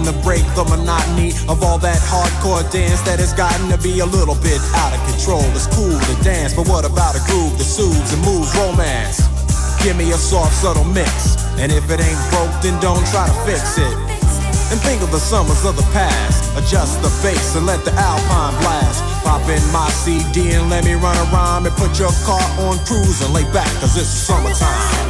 something to break the monotony of all that hardcore dance that has gotten to be a little bit out of control. It's cool to dance, but what about a groove that soothes and moves romance? Give me a soft, subtle mix. And if it ain't broke, then don't try to fix it. And think of the summers of the past. Adjust the bass and let the alpine blast. Pop in my CD and let me run around and put your car on cruise and lay back, cause it's summertime.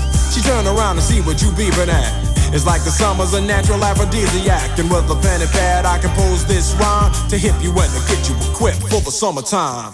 She turn around and see what you beeping at. It's like the summer's a natural aphrodisiac. And with a pen and pad, I compose this rhyme to hip you and to get you equipped for the summertime.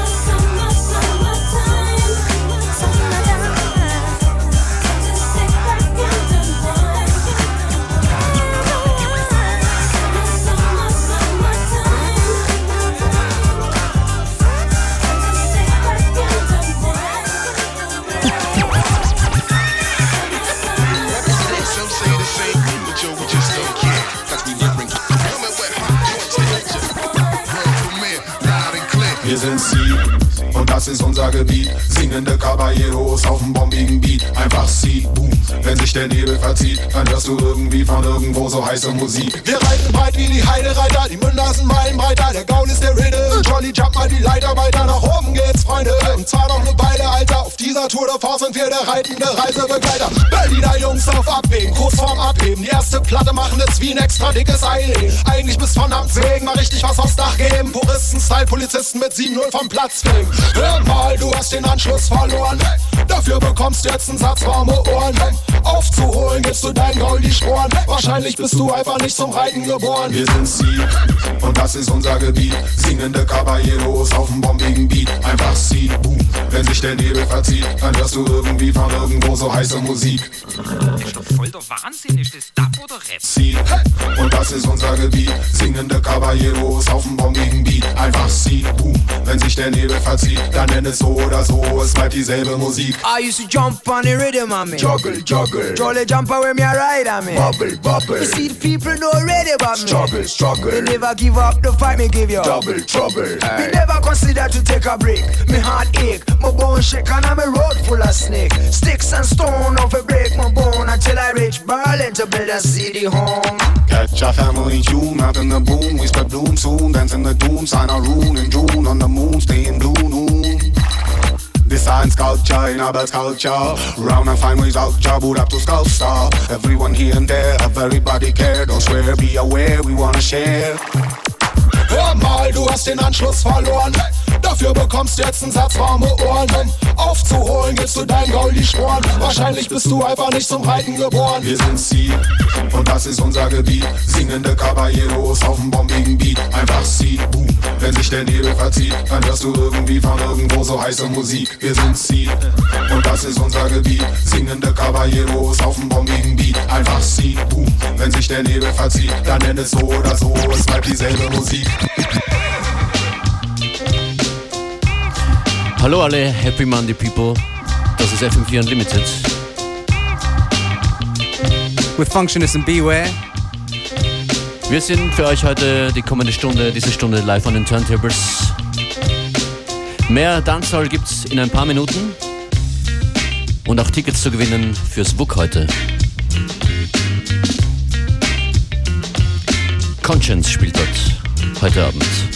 Das ist unser Gebiet. Singende Caballeros auf dem bombigen Beat. Einfach sie, boom. Wenn sich der Nebel verzieht, dann hörst du irgendwie von irgendwo so heiße Musik. Wir reiten breit wie die Heidereiter, die Münder sind Meilenbreiter. Der Gaul ist der Riddle. Johnny jump mal die Leiter weiter. Nach oben geht's, Freunde. Und zwar noch eine Beile, Alter. Auf dieser Tour Force sind wir der reitende Reisebegleiter. Berliner Jungs auf Abwägen, kurz vorm Abheben. Die erste Platte machen es wie ein extra dickes Ei. Eigentlich bis von Amt wegen mal richtig was aufs Dach geben. Puristen-Style, Polizisten mit 7-0 vom Platz fegen. Hör mal, du hast den Anschluss verloren. Dafür bekommst jetzt einen Satz warme Ohren. Aufzuholen gibst du dein Gaul die Sporen. Wahrscheinlich bist du einfach nicht zum Reiten geboren. Wir sind sie und das ist unser Gebiet. Singende Caballeros auf dem bombigen Beat. Einfach sie, boom. Wenn sich der Nebel verzieht, dann hörst du irgendwie von irgendwo so heiße Musik. Voll der Wahnsinn. Ist das Dub oder Rap? Sie und das ist unser Gebiet. Singende Caballeros auf dem bombigen Beat. Einfach sie, boom. Wenn sich der Nebel verzieht, dann nenn es so oder so. Es bleibt dieselbe Musik. I used to jump on the rhythm of me. Juggle, juggle. Jolly jumper when me a ride on me. Bubble, bubble. You see the people know already about me. Struggle, struggle. They never give up, the fight me give you. Double trouble. Me never consider to take a break. Me heart ache, my bone shake, and I'm a road full of snake. Sticks and stone off a break my bone until I reach Berlin to build a city home. Catch a family tune out in the boom. We spread doom soon, dance in the doom, sign our rune in June on the moon, stay in blue noon. Design sculpture in our culture. Round and fine ways out, boot up to sculpture. Everyone here and there, everybody care. Don't swear, be aware, we wanna share. Hör mal, du hast den Anschluss verloren. Dafür bekommst du jetzt einen Satz warme Ohren. Um aufzuholen, gibst du dein Gaul die Sporen. Wahrscheinlich bist du einfach nicht zum Reiten geboren. Wir sind Ziel und das ist unser Gebiet. Singende Caballeros auf dem bombigen Beat. Einfach sie. Wenn sich der Nebel verzieht, dann hörst du irgendwie von irgendwo so heiße Musik. Wir sind Ziel und das ist unser Gebiet. Singende Caballeros auf dem bombigen Beat. Einfach sie. Wenn sich der Nebel verzieht, dann nenn es so oder so. Es bleibt dieselbe Musik. Hallo alle Happy Monday People, das ist FM4 Unlimited. With Functionist and Beware. Wir sind für euch heute die kommende Stunde, diese Stunde live an den Turntables. Mehr Dancehall gibt's in ein paar Minuten und auch Tickets zu gewinnen fürs WUK heute. Conscience spielt dort heute Abend.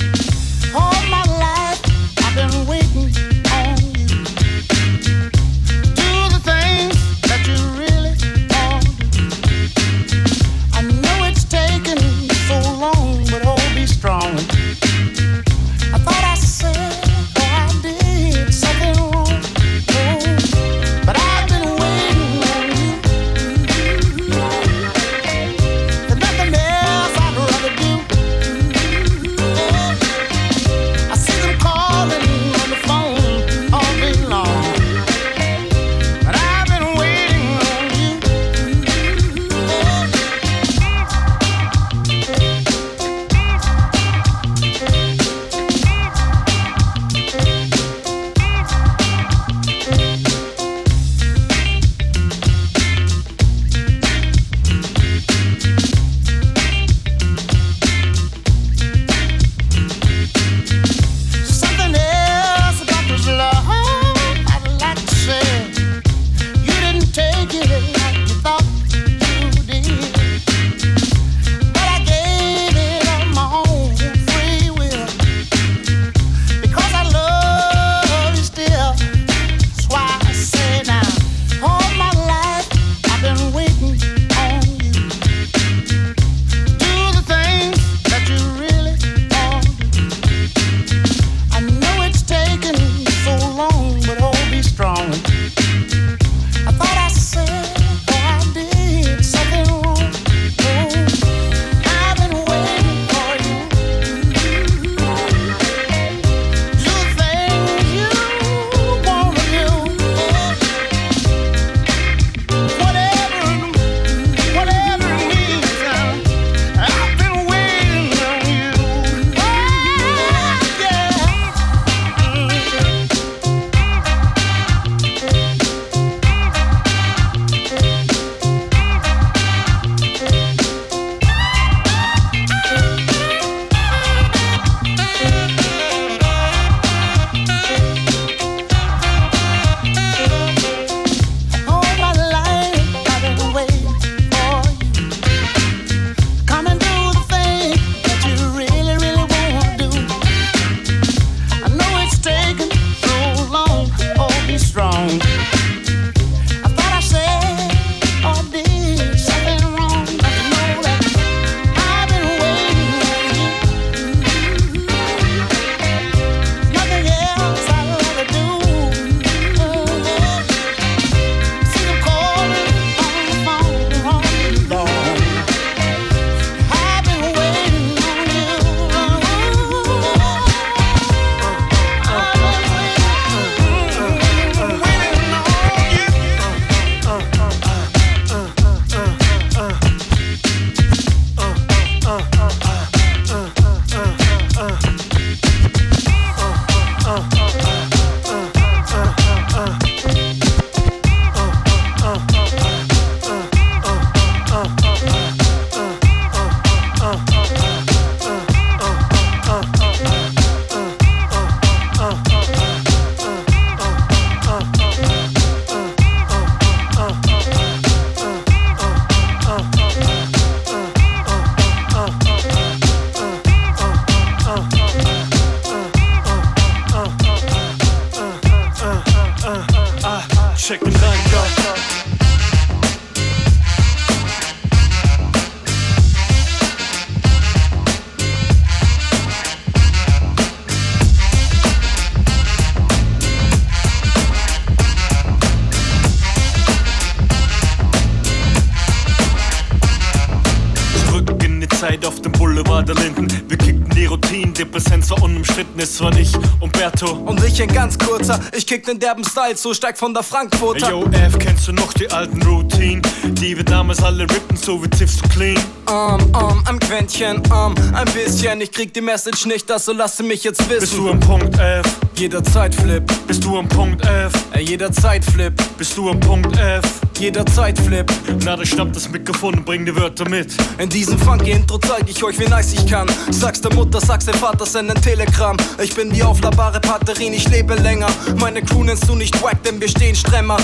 Ich ein ganz kurzer, ich kick den derben Style, so steig von der Frankfurter. Yo, F, kennst du noch die alten Routinen? Die wir damals alle rippen, so wie Tiffs to clean. Um, um, ein Quäntchen, um, ein bisschen. Ich krieg die Message nicht, also lass sie mich jetzt wissen. Bist du am Punkt F? Jederzeit Flip. Bist du am Punkt F? Äh, jederzeit Flip. Bist du am Punkt F? Jederzeit Flip. Na, dann schnapp das Mikrofon und bring die Wörter mit. In diesem funky Intro zeig ich euch, wie nice ich kann. Sag's der Mutter, sag's dem Vater, send ein Telegramm. Ich bin die aufladbare Batterie, ich lebe länger. Meine Crew nennst du nicht wack, denn wir stehen stremmer.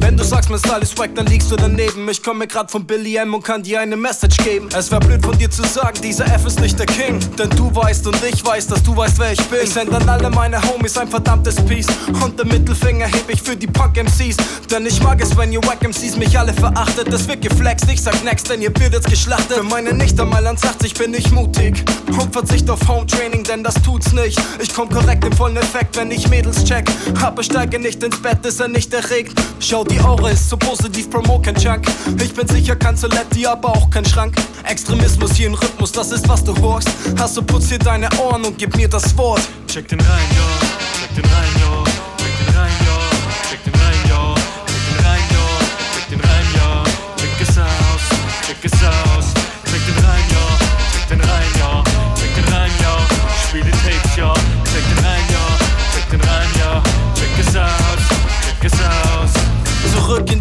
Wenn du sagst, Style ist wack, dann liegst du daneben. Ich komme grad von Billy M und kann dir eine Message geben. Es wär blöd von dir zu sagen, dieser F ist nicht der King. Denn du weißt und ich weiß, dass du weißt, wer ich bin. Ich send an alle meine Homies ein verdammtes Peace. Und den Mittelfinger heb ich für die Punk-MCs. Denn ich mag es, wenn ihr Wack-MCs mich alle verachtet. Es wird geflext, ich sag next, denn ihr werdet geschlachtet. Für meine nicht einmal an 80 bin ich mutig. Und verzicht auf Home-Training, denn das tut's nicht. Ich komm korrekt im vollen Effekt, wenn ich Mädels check. Aber steige nicht ins Bett, ist er nicht erregt. Schau, die Aura ist so positiv, promo kein Junk. Ich bin sicher kein Soletti, aber auch kein Schrank. Extremismus hier im Rhythmus, das ist was du horchst. Hast du putz dir deine Ohren und gib mir das Wort. Check den rein, ja. Check den rein, ja. Check den rein, ja. Check den rein, ja. Check den rein, ja. Check den rein, ja. Check es aus. Check es aus.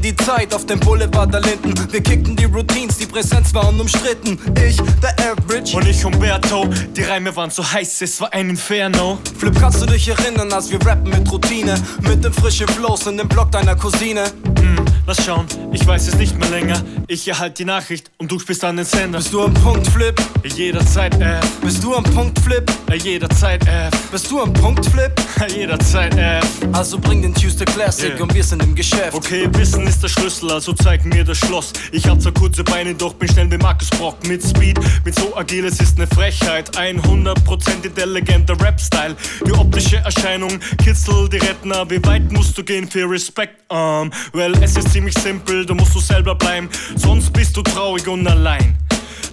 Die Zeit auf dem Boulevard der Linden. Wir kickten die Routines, die Präsenz war unumstritten. Ich, der Average. Und ich, Umberto. Die Reime waren so heiß, es war ein Inferno. Flip, kannst du dich erinnern, als wir rappen mit Routine? Mit dem frischen Flows in dem Blog deiner Cousine. Hm, lass schauen, ich weiß es nicht mehr länger. Ich erhalte die Nachricht und du spielst an den Sender. Bist du am Punkt, Flip? Jederzeit F. Bist du am Punkt, Flip? Jederzeit F. Bist du am Punkt, Flip? Jederzeit F. Also bring den Tuesday Classic Yeah. und wir sind im Geschäft. Okay, Wissen ist der Schlüssel, also zeig mir das Schloss. Ich hab zwar kurze Beine, doch bin schnell wie Markus Brock. Mit Speed, mit so agil, es ist ne Frechheit. 100% intelligenter Rap-Style. Die optische Erscheinung kitzelt die Redner. Wie weit musst du gehen für Respekt? Um, well, es ist ziemlich simpel, da musst du selber bleiben. Sonst bist du traurig und allein.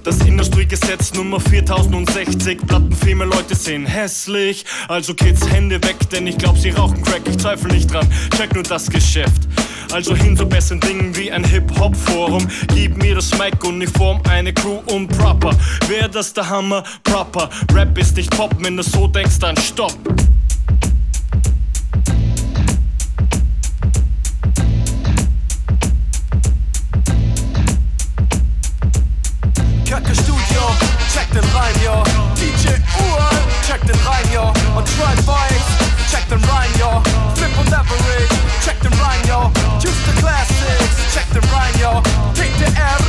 Das Industriegesetz Nummer 4060 Plattenfilme, Leute sind hässlich. Also Kids, Hände weg, denn ich glaub, sie rauchen Crack Ich zweifle nicht dran, check nur das Geschäft. Also hin zu besseren Dingen wie ein Hip-Hop-Forum. Gib mir das Mic, Uniform, eine Crew und Proper. Wär das der Hammer? Proper. Rap ist nicht Pop, wenn du so denkst, dann stopp den Reim, yo. DJ Uhr, check den Reim, yo. Und Try Bikes, check den Reim, yo. Flip und Average, check den Reim, yo. Tuesday Classics, check den Reim, yo. TTR,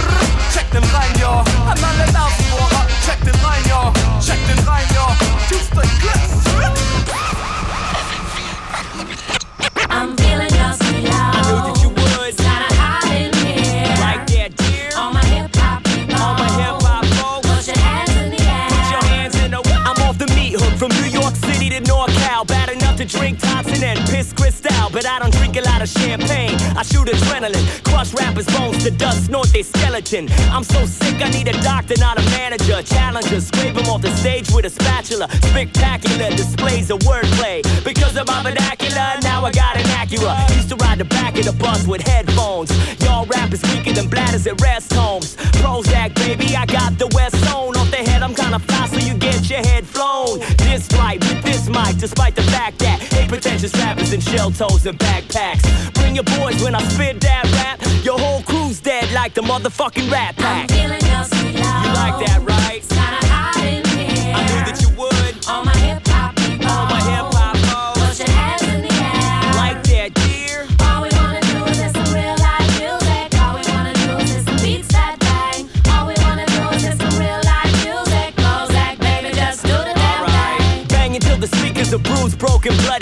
check den Reim, yo. An alle Laufbohrer, check den Reim, yo. Check den Reim, yo. Tuesday Classics. To drink Thompson and piss Cristal, but I don't drink a lot of champagne. I shoot adrenaline, crush rappers' bones to dust, snort their skeleton. I'm so sick, I need a doctor, not a manager. Challenger, scrape 'em off the stage with a spatula. Spectacular displays of wordplay. Because of my vernacular, now I got an Acura. Used to ride the back of the bus with headphones. Y'all rappers weaker than bladders at rest homes. Prozac, baby, I got the West Zone. Off the head, I'm kinda fly, so you get your head flown. This right despite the fact that hate pretentious rappers in shell toes and backpacks. Bring your boys when I spit that rap. Your whole crew's dead like the motherfucking rat pack. feeling just me out. You like that, right?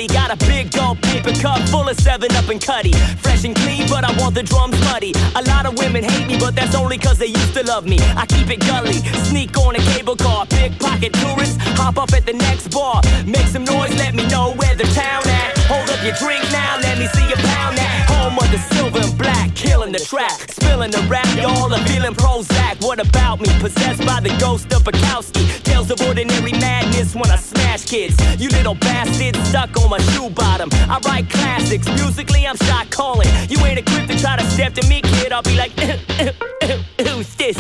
Got a big gold paper cup full of 7 Up and Cuddy. Fresh and clean, but I want the drums muddy. A lot of women hate me, but that's only cause they used to love me. I keep it gully, sneak on a cable car, pickpocket tourists, hop up at the next bar. Make some noise, let me know where the town at. Hold up your drink now, let me see you pound that. Home of the silver and black, killing the track. Spilling the rap, y'all are feeling Prozac. What about me? Possessed by the ghost of Bukowski. Tales of ordinary madness when I smash kids. You little bastards stuck on my shoe bottom. I write classics, musically I'm shot calling. You ain't equipped to try to step to me, kid. I'll be like, who's this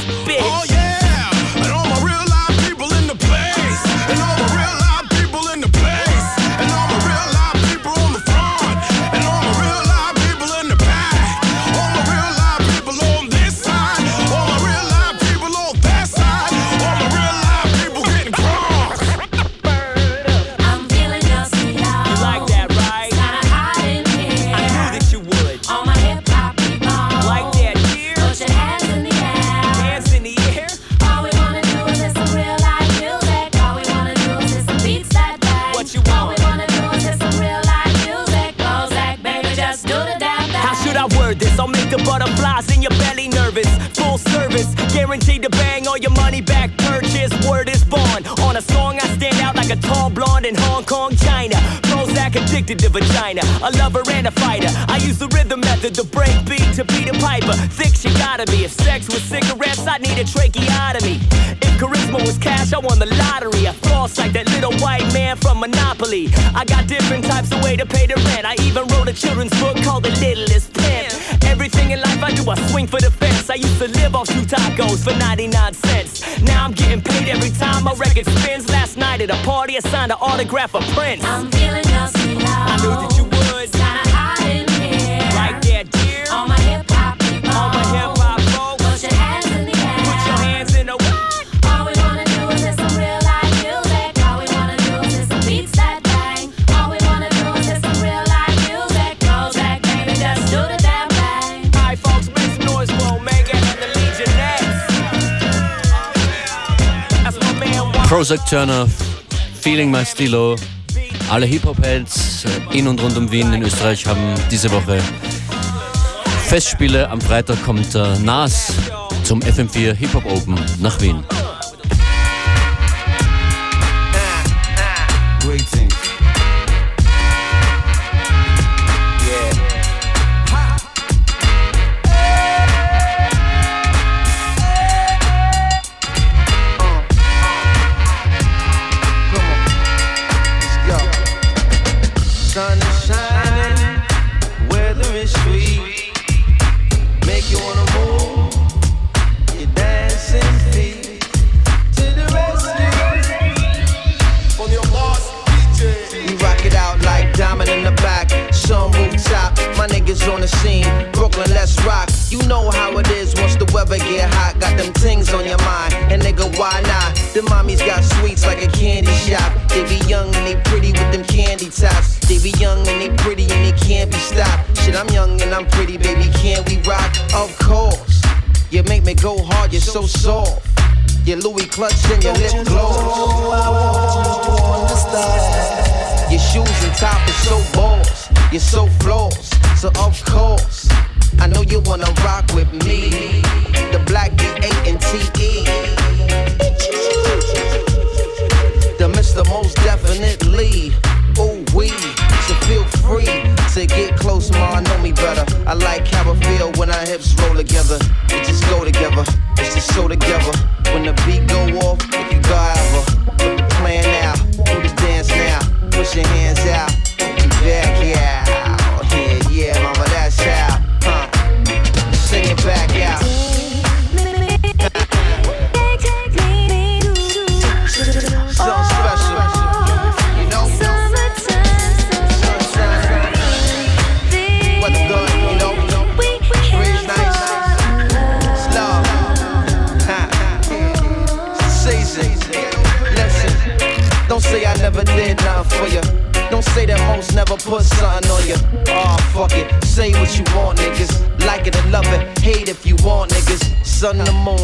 tall blonde in Hong Kong, China. Prozac addicted to vagina, a lover and a fighter. I use the rhythm method to break beat to Peter Piper. Thick she gotta be. If sex was cigarettes, I'd need a tracheotomy. If charisma was cash, I won the lottery. I floss like that little white man from Monopoly. I got different types of way to pay the rent. I even wrote a children's book called The Littlest Pimp. Everything in life I do, I swing for the fence. I used to live off two tacos for 99 cents. Now I'm getting paid every time my record spins. Night at a party, I signed an autograph of Prince. I'm feeling sweet love. I knew that Prozac Turner, Feeling My Stilo. Alle Hip-Hop-Heads äh, in und rund um Wien in Österreich haben diese Woche Festspiele. Am Freitag kommt äh, Nas zum FM4 Hip-Hop Open nach Wien.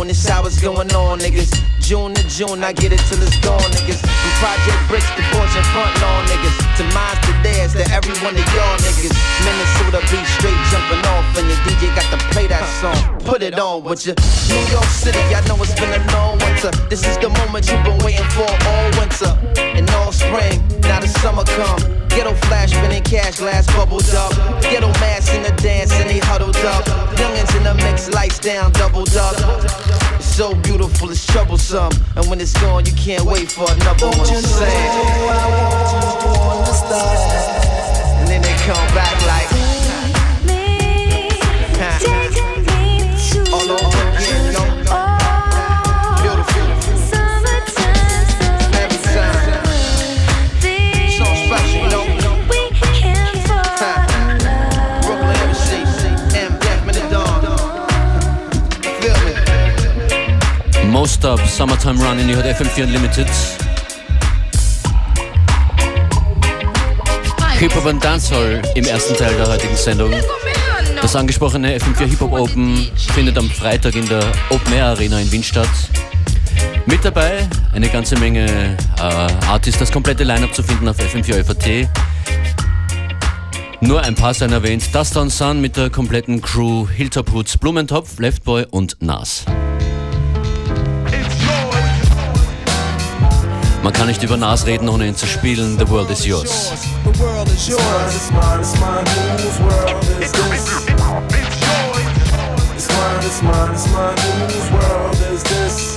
It's how it's going on, niggas. June I get it till it's gone, niggas. From Project Bricks to Fortune front lawn, niggas. one of y'all niggas. Minnesota beat straight jumping off, and your DJ got to play that song. Put it on with you. New York City, I know it's been a long winter. This is the moment you've been waiting for all winter and all spring. Now the summer come. Ghetto flash spinning cash glass bubbled up. Ghetto mass in the dance and they huddled up. Youngins in the mix, lights down, doubled up. It's so beautiful, it's troublesome. And when it's gone, you can't wait for another one. Say, and then they come back like. Me, All over Most Up, Summertime Run in die FM4 Unlimited. Hip-Hop und Dancehall im ersten Teil der heutigen Sendung. Das angesprochene FM4 Hip-Hop Open findet am Freitag in der Open Air Arena in Wien statt. Mit dabei eine ganze Menge äh, Artists, das komplette Line-Up zu finden auf FM4 FAT. Nur ein paar seien erwähnt. Dust on Sun mit der kompletten Crew, Hilltop Hoods, Blumentopf, Leftboy und Nas. Man kann nicht über Nas reden, ohne ihn zu spielen. The world is yours. It's mine, it's mine, it's mine, whose world is this?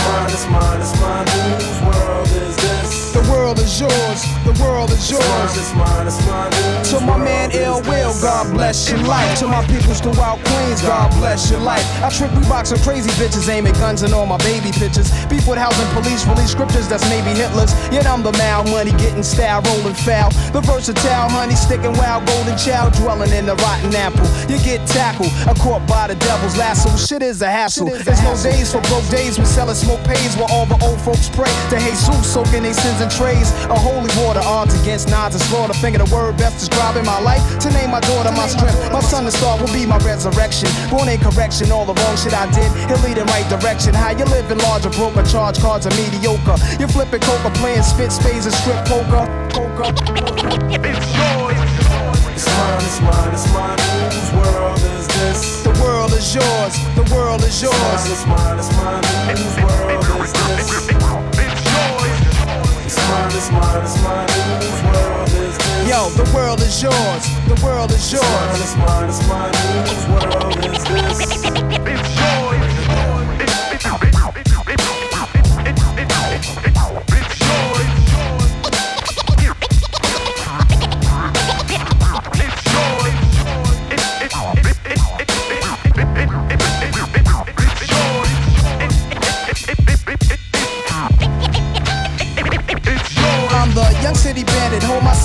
It's mine, it's mine, it's mine, whose world is this? The world is yours. The world is It's mine, yours. it's mine, it's mine, To my man Ill Will. God bless your life. To my peoples throughout Queens, God bless your life. I trick we box of crazy bitches, aiming guns and all my baby pictures. Beef with housing police, release scriptures that's maybe Hitler's. Yet I'm the mal money, getting style, rolling foul. The versatile honey, sticking wild, golden child, dwelling in the rotten apple. You get tackled, a caught by the devil's lasso. Shit is a hassle. There's no days for broke days. We selling smoke pays while all the old folks pray to Jesus, soaking their sins in trays. A holy water, odds against nods and slaughter. Finger the word best describing my life. To name my daughter my strength. My son the star will be my resurrection. Born in correction, all the wrong shit I did. He'll lead in right direction. How you living larger, broker, charge cards are mediocre. You flipping coca, playing spit spades and strip poker. Poker. It's mine, it's mine, it's mine, whose world is this? The world is yours. The world is yours. It's mine, it's mine, whose world is this? It's mine, it's mine, it's mine, whose world is this? Yo, the world is yours. The world is It's mine, yours. it's mine, it's mine, whose world is this? I'm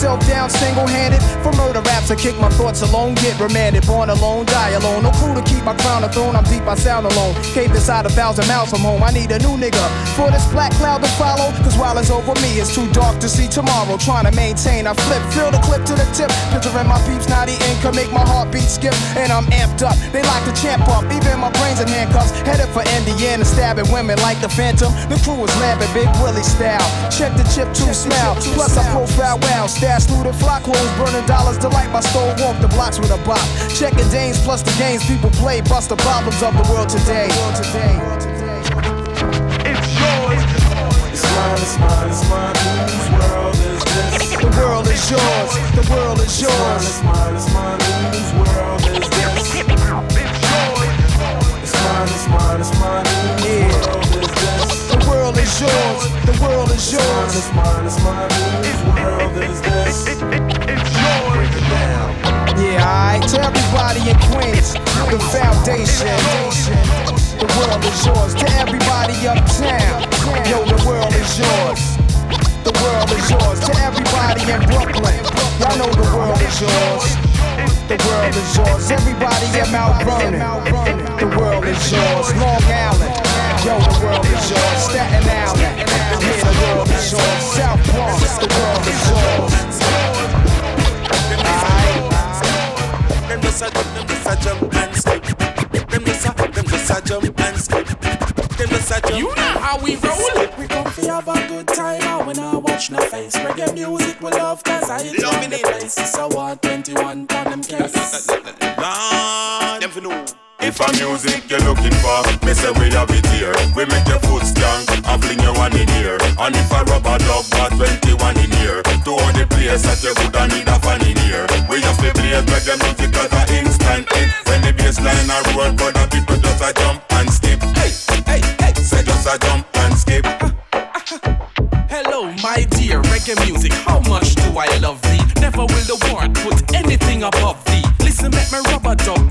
myself down single-handed. For murder raps, I kick my thoughts alone, get remanded. Born alone, die alone. No crew to keep my crown a throne. I'm deep, I sound alone. Cave inside a thousand miles from home. I need a new nigga for this black cloud to follow. Cause while it's over me, it's too dark to see tomorrow. Trying to maintain, I flip, fill the clip to the tip. Picturing my peeps, the income make my heartbeat skip. And I'm amped up. They like to champ up, even my brains in handcuffs. Headed for Indiana, stabbing women like the Phantom. The crew is labbing Big Willie style. Check the chip to smile. Plus I profile wow. Stash through the flock holes, burning dollars to light my stove. Walk the blocks with a bop. Checking dames plus the games people play. Bust the problems of the world today. It's yours. It's mine, it's mine, it's mine, whose world is this? The world is is yours. The world is yours. It's mine, it's mine, whose world is this? It's mine, it's mine, it's mine, whose world is this? The world is yours. The world is yours. It's mine, it's mine, whose world is this? Break it down. Yeah, alright. To everybody in Queens, the foundation. The world is yours. To everybody uptown, yo, the world is yours. The world is yours. To everybody in Brooklyn, y'all know the world is yours. The world is yours. Everybody in Mount Vernon, the world is yours. Long Island, yo, the world is yours. Staten Island, yeah, the world is yours. South Bronx, the world is yours. Them just a them just a jump and skip. Them just a them just a jump and skip. Them just a jump. You know how we roll. We come fi have a good time and when I watch no face. Reggae music we love cause I hit on the place. It's a 121 on them case. Music you're looking for, me say we have it here. We make your foot stank and fling you one in here. And if a rubber dub got 21 in here, to all the place that you woulda need a fan in here. We have to play reggae music as a instant hit. When the bass line a roll, but the people just a jump and skip. Hey, hey, hey, say just a jump and skip. Hello, my dear reggae music. How much do I love thee? Never will the world put anything above thee. Listen, make me rubber dub.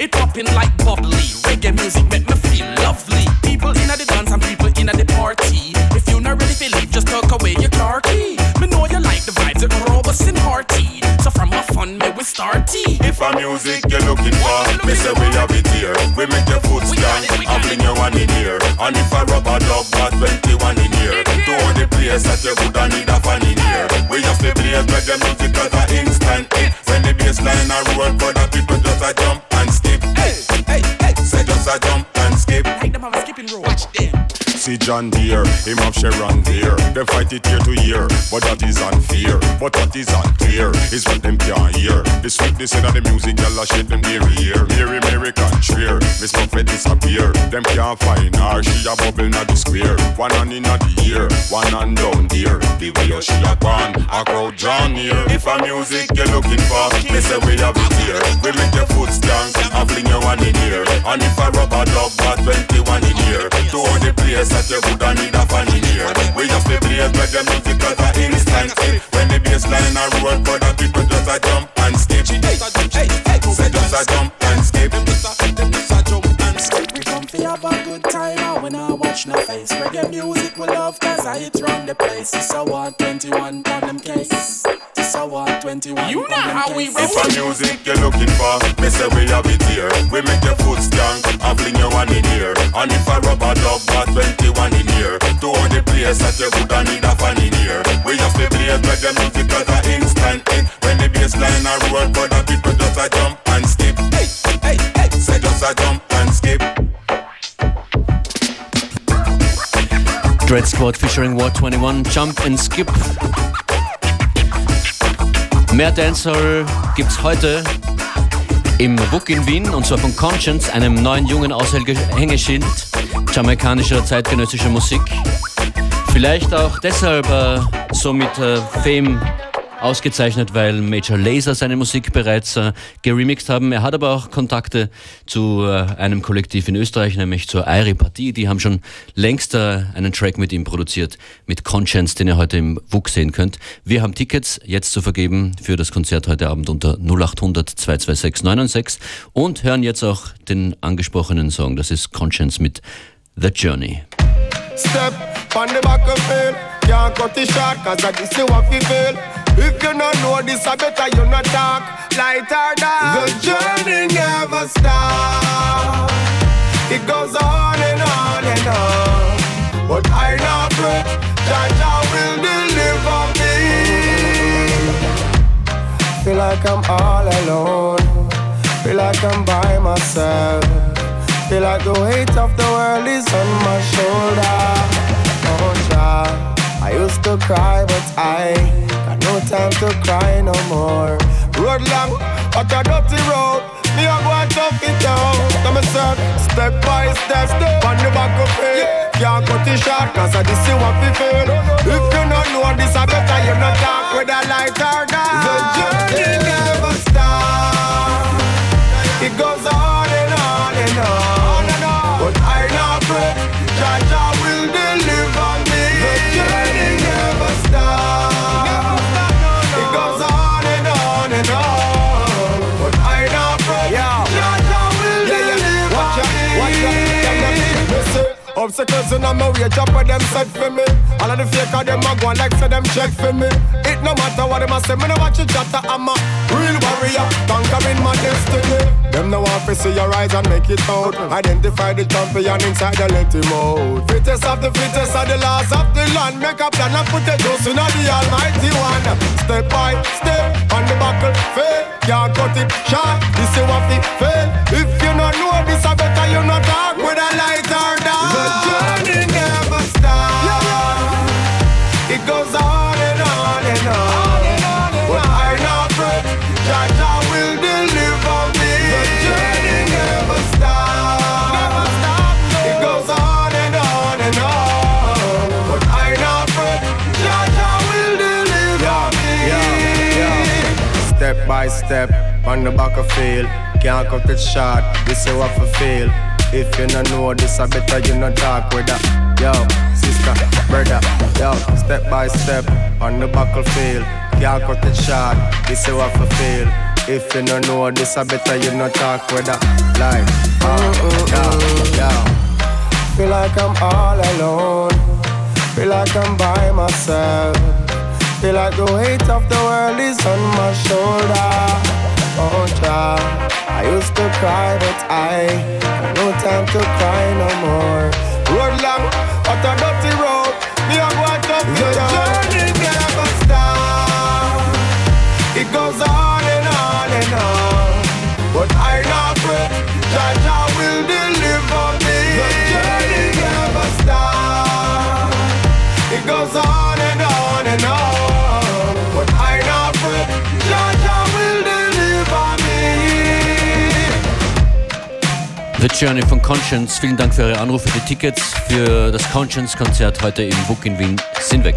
It popping like bubbly. Reggae music make me feel lovely. People inna the dance and people inna the party. If you're not ready for leave, just tuck away your car key. Me know you like the vibes, it robust and hearty. So from a fun, may we start tea. If a music you're looking for, me say we have it here. We make your foot stand and fling you one in here. And if a rubber dub got 21 in here, to all the place that you woulda need a fan in here. We have to play reggae music as a instant hit. When the bass line a roll, but the people just a jump and skip. Hey, hey, hey, say just a jump and skip. Make them have a skipping rope. Watch them. See John Deere, him have Sharon Deere. They fight it year to year, but that is unfair. But what is unclear is what them can't hear. The sweetness in the music, y'all a shit them near ear. Mary, Mary contraire, Miss Buffett disappear. Them can't find her, she a bubble na the square. One hand in the ear, one hand down there. The way she a gone, a crowd drawn near. If a music you're looking for, me say we have it here. We make your foot stank and fling you one in here. And if a rubber dub got 21 in here, to all the place that you woulda need a in here. We just play play reggae music as a instant hit. When the bass line a roll, but the people just a jump and skip. Say just a Hey, hey, hey, say just a jump and skip. We come fi have a good time and when I watch no face. Reggae music we love cause I hit round the place. It's a 121 on them case. It's a 121 You know how we roll. If a music you're looking for, me say we have it here. We make your foot stank and fling you one in here. And if I rub a rubber dub got 21 in here, to all the place that you woulda need a fan in here. We just play play reggae music as a instant hit. When the bass line a roll, but the people just a jump and skip. Hey, hey, hey, say just a jump and skip. Dread Squad featuring War 21, Jump and Skip. Mehr Dancehall gibt's heute im WUK in Wien und zwar von Conscience, einem neuen jungen Aushängeschild jamaikanischer zeitgenössischer Musik. Vielleicht auch deshalb äh, so mit äh, Fame ausgezeichnet, weil Major Lazer seine Musik bereits äh, geremixed haben. Er hat aber auch Kontakte zu äh, einem Kollektiv in Österreich, nämlich zur Airi Partie. Die haben schon längst äh, einen Track mit ihm produziert, mit Conscience, den ihr heute im WUK sehen könnt. Wir haben Tickets jetzt zu vergeben für das Konzert heute Abend unter 0800 226 996 und hören jetzt auch den angesprochenen Song. Das ist Conscience mit The Journey. Step on the back of it. Can't cut it short, cause I this you what you feel. If you don't know this, I better you not talk. Light or dark. The journey never stops. It goes on and on and on. But I know pray I will deliver me. Feel like I'm all alone. Feel like I'm by myself. Feel like the weight of the world is on my shoulder. Oh, child. I used to cry, but I got no time to cry no more. Road long, but a dirty road. Me a go and tough it out. Come and serve step by step, step on the back of it. Can't cut it short, cause I this you what we feel. If you don't know this, I better you not talk with a light or dark. The journey never stops. It goes on and on and on. Obstacles in way, chop of them set for me. All of the fake of them a go like say them check for me. It no matter what them a say, me no watch you chatter. I'm a real warrior, conquering my destiny. Them no want to see your eyes and make it out. Identify the champion inside the let him out. Fittest of the fittest of the last of the land. Make a plan and put the juice in the almighty one. Step by step on the buckle, fail. Can't cut it short. This is what it fail. If you not know this, I better you not talk with a light or dark. The journey never stops. By step on the back of field. Can't cut it short. This is what I feel. If you don't know this, I better you not talk with that. Yo, sister, brother, yo, step by step on the battlefield. Can't cut it short. This is what I feel. If you don't know this, I better you not talk with that. Like, uh, yo, yo. Feel like I'm all alone. Feel like I'm by myself. Feel like the weight of the world is on my shoulder. Oh, child. I used to cry, but I got no time to cry no more. Road long, but a dirty road. Me a go out the The Journey von Conscience. Vielen Dank für Ihre Anrufe. Die Tickets für das Conscience-Konzert heute im WUK in Wien sind weg.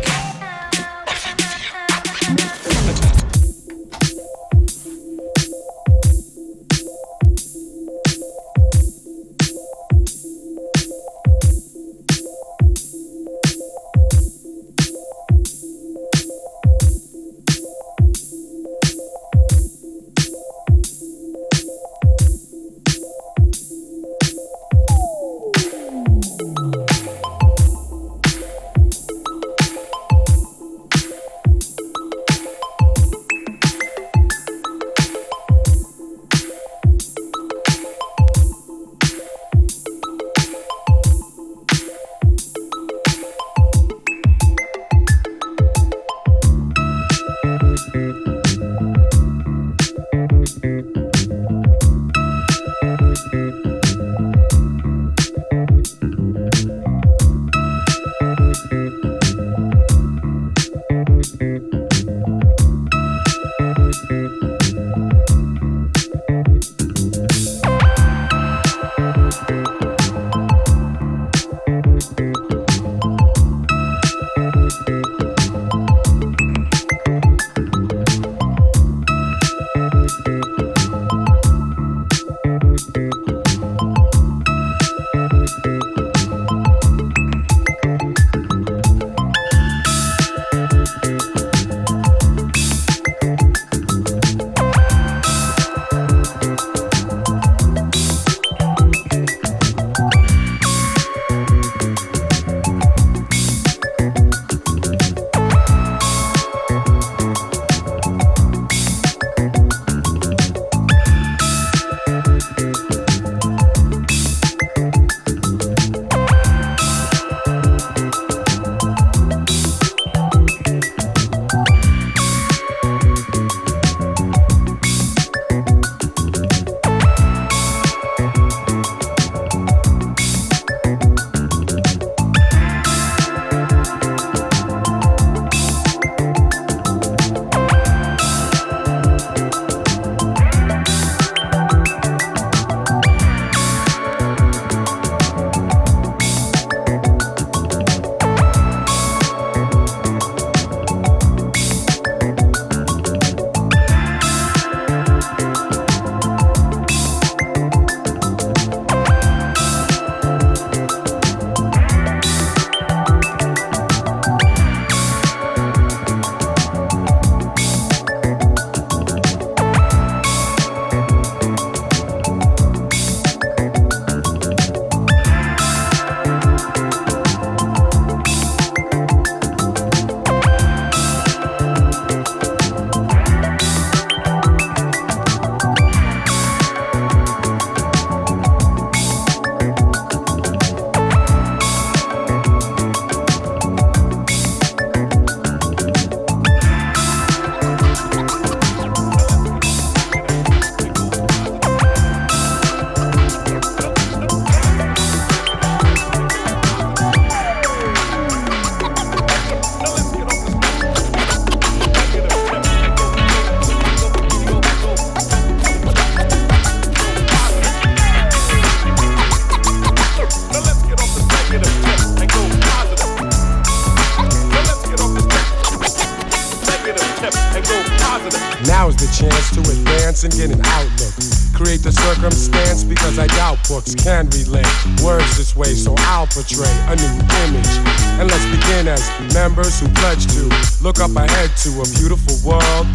To a beautiful world.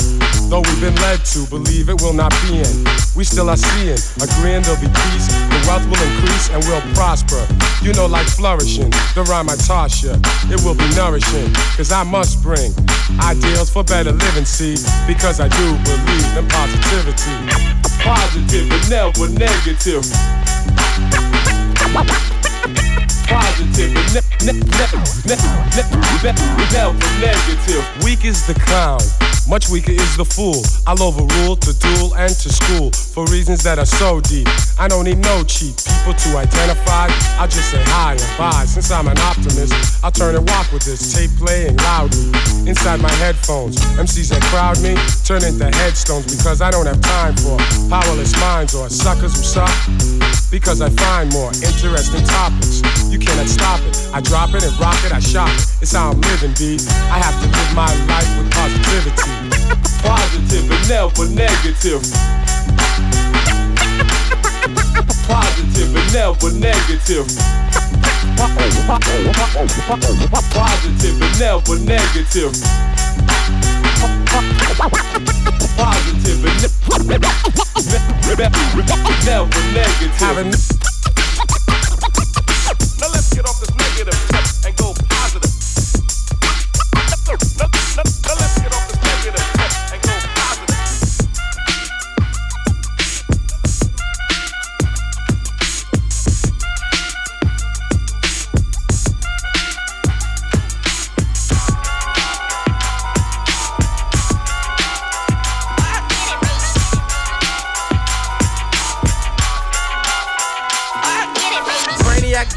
Though we've been led to believe it will not be in, we still are seeing, agreeing there'll be peace, the wealth will increase and we'll prosper. You know, like flourishing, the rhyme I toss it will be nourishing, cause I must bring ideals for better living, see, because I do believe in positivity. Positive but never negative. Positive never negative. Weak is the clown, much weaker is the fool. I'll overrule to duel and to school for reasons that are so deep. I don't need no cheap people to identify. I'll just say hi and bye. Since I'm an optimist, I'll turn and walk with this tape playing loudly inside my headphones. MCs that crowd me turn into headstones because I don't have time for powerless minds or suckers who suck. Because I find more interesting topics. You cannot stop it. I drop it and rock it, I shop it. It's how I'm living, B. I have to live my life with positivity. Positive but never negative. Positive but never negative. Positive but never negative. Positive ne- never negative.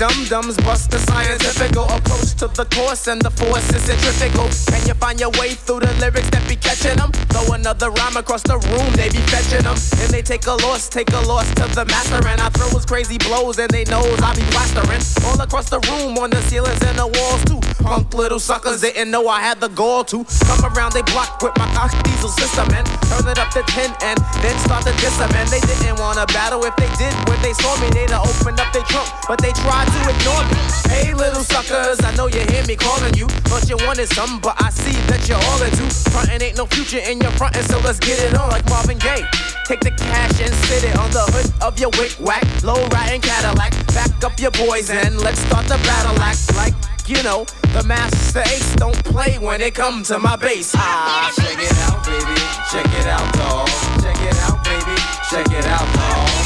Brainiac dum dums bust the scientific approach to the course, and the force is centrifugal. Can you find your way through the lyrics that be catching them? Throw another rhyme across the room, they be fetching them. And they take a loss, take a loss to the master. And I throw his crazy blows, and they knows I be plastering. All across the room, on the ceilings and the walls, too. Punk little suckers didn't know I had the gall to come around they block with my cock diesel system and turn it up to 10 and then start to diss them. And they didn't wanna battle if they did when they saw me. They'd opened up their trunk, but they tried to ignore me. Hey, little suckers, I know you hear me calling you. Thought you wanted some, but I see that you're all into. Frontin' ain't no future in your frontin', so let's get it on like Marvin Gaye. Take the cash and sit it on the hood of your wick whack, low riding Cadillac. Back up your boys and let's start the battle act like. You know, the Masta Ace don't play when it comes to my bass. Ah, check it out, baby. Check it out, dog. Check it out, baby. Check it out, dog.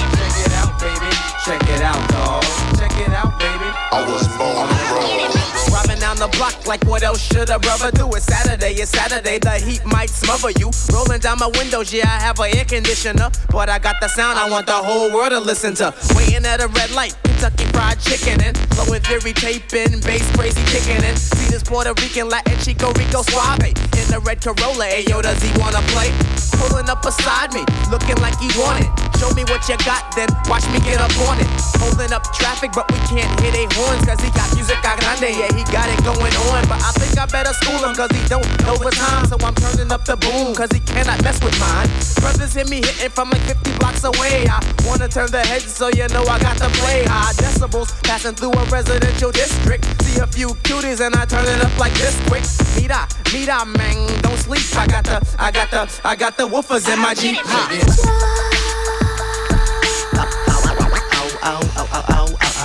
Check it out, dog. Check it out, baby. I was born to roll. Robbing down the block like what else should a brother do? It's Saturday, it's Saturday, the heat might smother you. Rolling down my windows, yeah, I have an air conditioner. But I got the sound I want the whole world to listen to. Waiting at a red light, Kentucky fried chicken and flowing theory taping, bass crazy kicking in. See this Puerto Rican, Latin Chico Rico Suave. In the red Corolla, ayo, does he wanna play? Pulling up beside me, looking like he want it. Show me what you got, then watch me get up on it. Holding up traffic, but we can't hit a horns, cause he got music a grande, yeah, he got it going on. But I think I better school him, cause he don't know the time. So I'm turning up the boom, cause he cannot mess with mine. Brothers hear me hitting from like 50 blocks away. I wanna turn the heads, so you know I got to play high decibels. Passing through a residential district. See a few cuties, and I turn it up like this quick. Mira, mira, man, don't sleep. I got the, I got the, I got the woofers in my Jeep. Ha.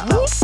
What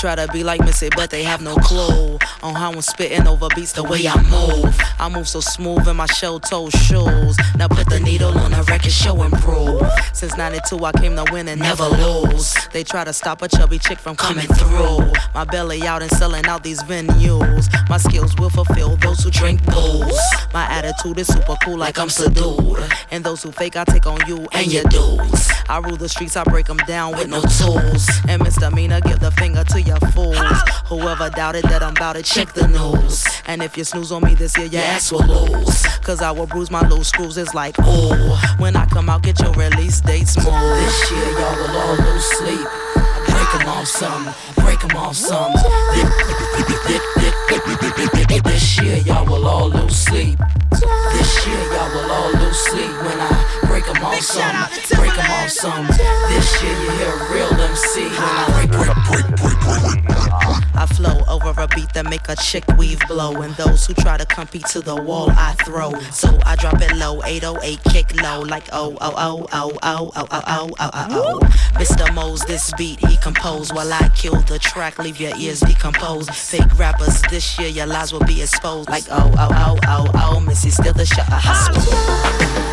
try to be like Missy, but they have no clue on how I'm spitting over beats the way I move. I move so smooth in my shell toe shoes. Now put the needle on the record, show improve. Since 92, I came to win and never lose. They try to stop a chubby chick from coming through. My belly out and selling out these venues. My skills will fulfill those who drink booze. My attitude is super cool, like I'm subdued. And those who fake, I take on you and your dues. I rule the streets, I break them down with no tools. And misdemeanor, give the finger to your fools. Whoever doubted that I'm about to check the news. And if you snooze on me this year, your ass will lose. Cause I will bruise my loose screws. It's like, oh. When I come out, get your release date smooth. This year, y'all will all lose sleep. Break 'em off some, break 'em off some. This year, y'all will all lose sleep. This year, y'all will all lose sleep when I break 'em off some, break 'em off some. This year, you hear a real MC when I break, break, break, break, break. I flow over a beat that make a chick weave blow, and those who try to compete to the wall, I throw. So I drop it low, 808 kick low, like oh oh oh oh oh oh oh oh oh oh oh. Mr. Mo's this beat he composed while I kill the track, leave your ears decomposed. Fake rappers, this year your lies will be exposed, like oh oh oh oh oh. Missy still the shot, hustle. I'm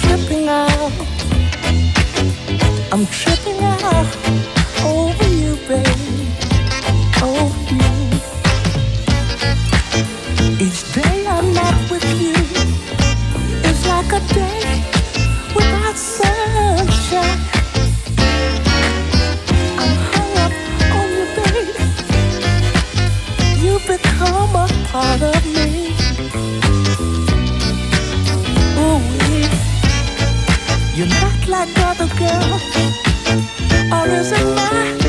tripping out. I'm tripping out over you, babe. Over you. Like other girls, or is it my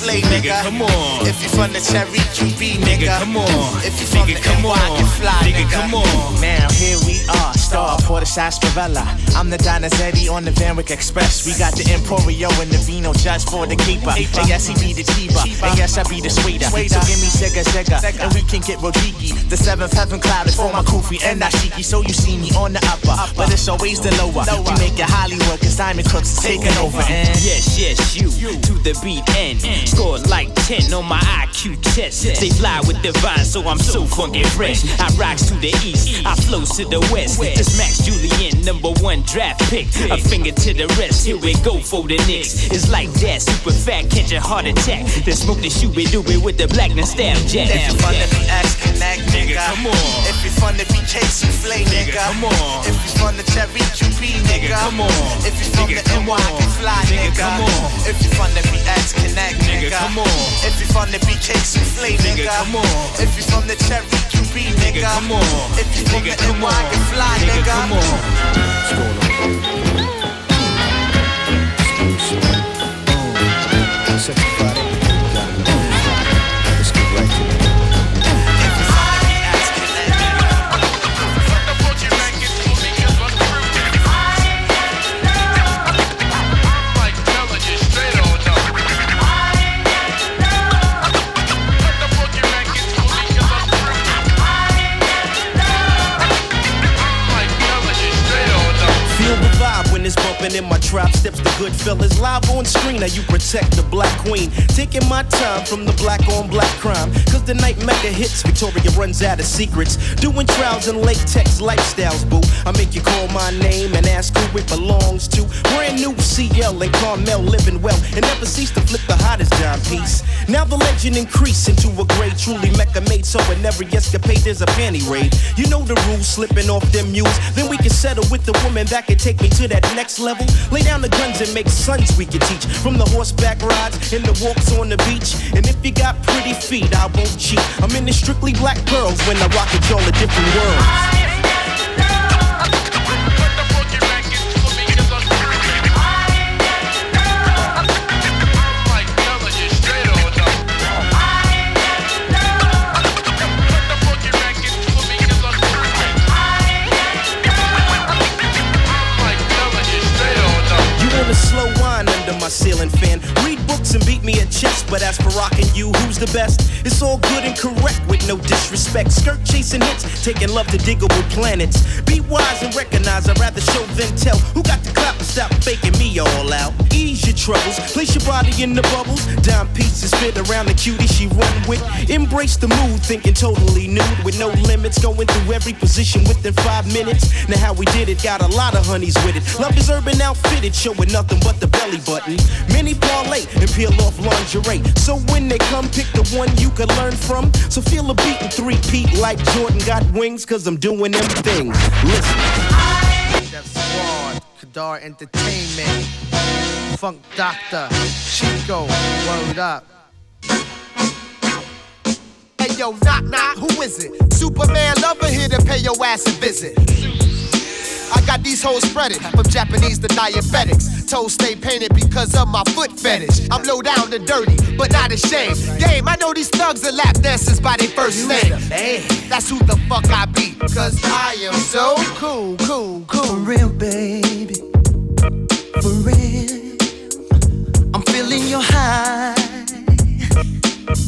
BK Souffle, nigga. come on. If you from the Cherry QB, nigga. come on. If you from Nigga, the come NY, on. get fly, Nigga, nigga. come on. Now here we are, star for the sarsaparilla. I'm the Donizetti on the Van Wyck Express. We got the Emporio and the Vino just for the keeper. And yes, he be the cheaper. And yes, I be the sweeter. So give me Sega Sega, and we can get Rodiki. The seventh heaven cloud is for my Kufi and Nashiki. So you see me on the upper, but it's always the lower. We make it Hollywood, cause Diamond Crooks is taking over. And Yes, yes, you to the beat end. Score like 10 on my IQ test. They fly with divine, so I'm so funky fresh. I rocks to the east, I flows to the west. This Max number one draft pick. A finger to the rest, here we go for the Knicks. It's like that, super fat, catch a heart attack. Then smoke the shoey dooby with the black and stab jack. If you the BX Connect, nigga. come on. If you from the BK Souffle, nigga. come on. If you from the Cherry QB, nigga. come on. If you from the NY, get fly, nigga. come on. If you from the BX Connect, nigga. come on. If you from the BK Souffle, nigga. come on. If you from the Cherry QB, nigga. come on. If you from the come NY, on. get fly, Nigga, nigga. come on. Let's in my trap. Steps the good fellas live on screen. Now you protect the black queen. Taking my time from the black on black crime. Cause the night mega hits, Victoria runs out of secrets. Doing trials and latex lifestyles, boo. I make you call my name and ask who it belongs to. Brand new CL and Carmel living well. And never cease to flip the hottest dime piece. Now the legend increase into a great, truly mecca made. So in every escapade, there's a panty raid. You know the rules, slipping off them mules. Then we can settle with the woman that can take me to that next level. Lay down the guns and make sons we can teach. From the horseback rides and the walks on the beach. And if you got pretty feet, I won't cheat. I'm in the strictly black girls when I rock it, y'all a different world. But as for rocking you, who's the best? It's all good and correct with no disrespect. Skirt chasing hits, taking love to Digable Planets. Be wise and recognize, I'd rather show than tell. Who got the clap and stop faking me all out? Ease your troubles, place your body in the bubbles. Dime pieces fit around the cutie she run with. Embrace the mood, thinking totally nude with no limits. Going through every position within five minutes. Now how we did it, got a lot of honeys with it. Love is urban outfitted, showing nothing but the belly button. Many parlay and peel off lingerie. So when they come, pick the one you can learn from. So feel a beat and three peat like Jordan got wings, cause I'm doing them things. Listen. Def Squad, Kedar Entertainment, Funk Doctor, Chico, word up. Hey yo, knock knock, who is it? Superman lover here to pay your ass a visit. I got these hoes spreaded from Japanese to diabetics. Toes stay painted because of my foot fetish. I'm low down and dirty, but not ashamed. Game, I know these thugs are lap dancers by their first name. That's who the fuck I be, cause I am so cool, cool, cool. For real, baby. For real. I'm feeling your high.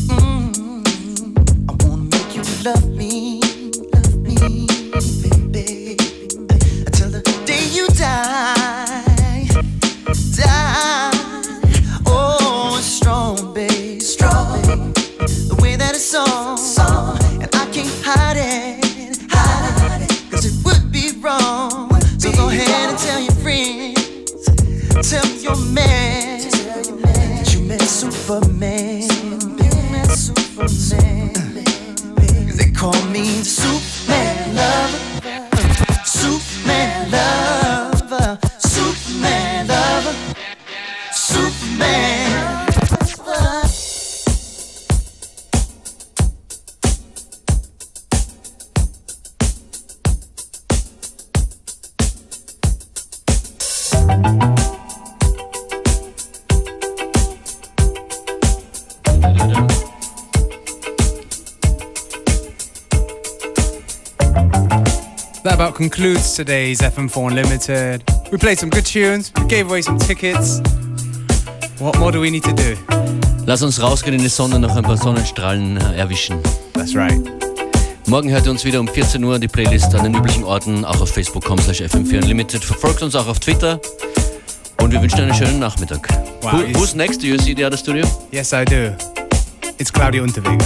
Mm. I wanna make you love me. Concludes today's FM4 Unlimited. We played some good tunes, we gave away some tickets. What more do we need to do? Lass uns rausgehen in die Sonne, noch ein paar Sonnenstrahlen äh, erwischen. That's right. Morgen hört ihr uns wieder um 14 Uhr die Playlist an den üblichen Orten, auch auf facebook.com slash fm4 unlimited. Verfolgt uns auch auf Twitter und wir wünschen einen schönen Nachmittag. Wow, Who, who's next? Do you see the other studio? Yes, I do. It's Claudia Unterweger.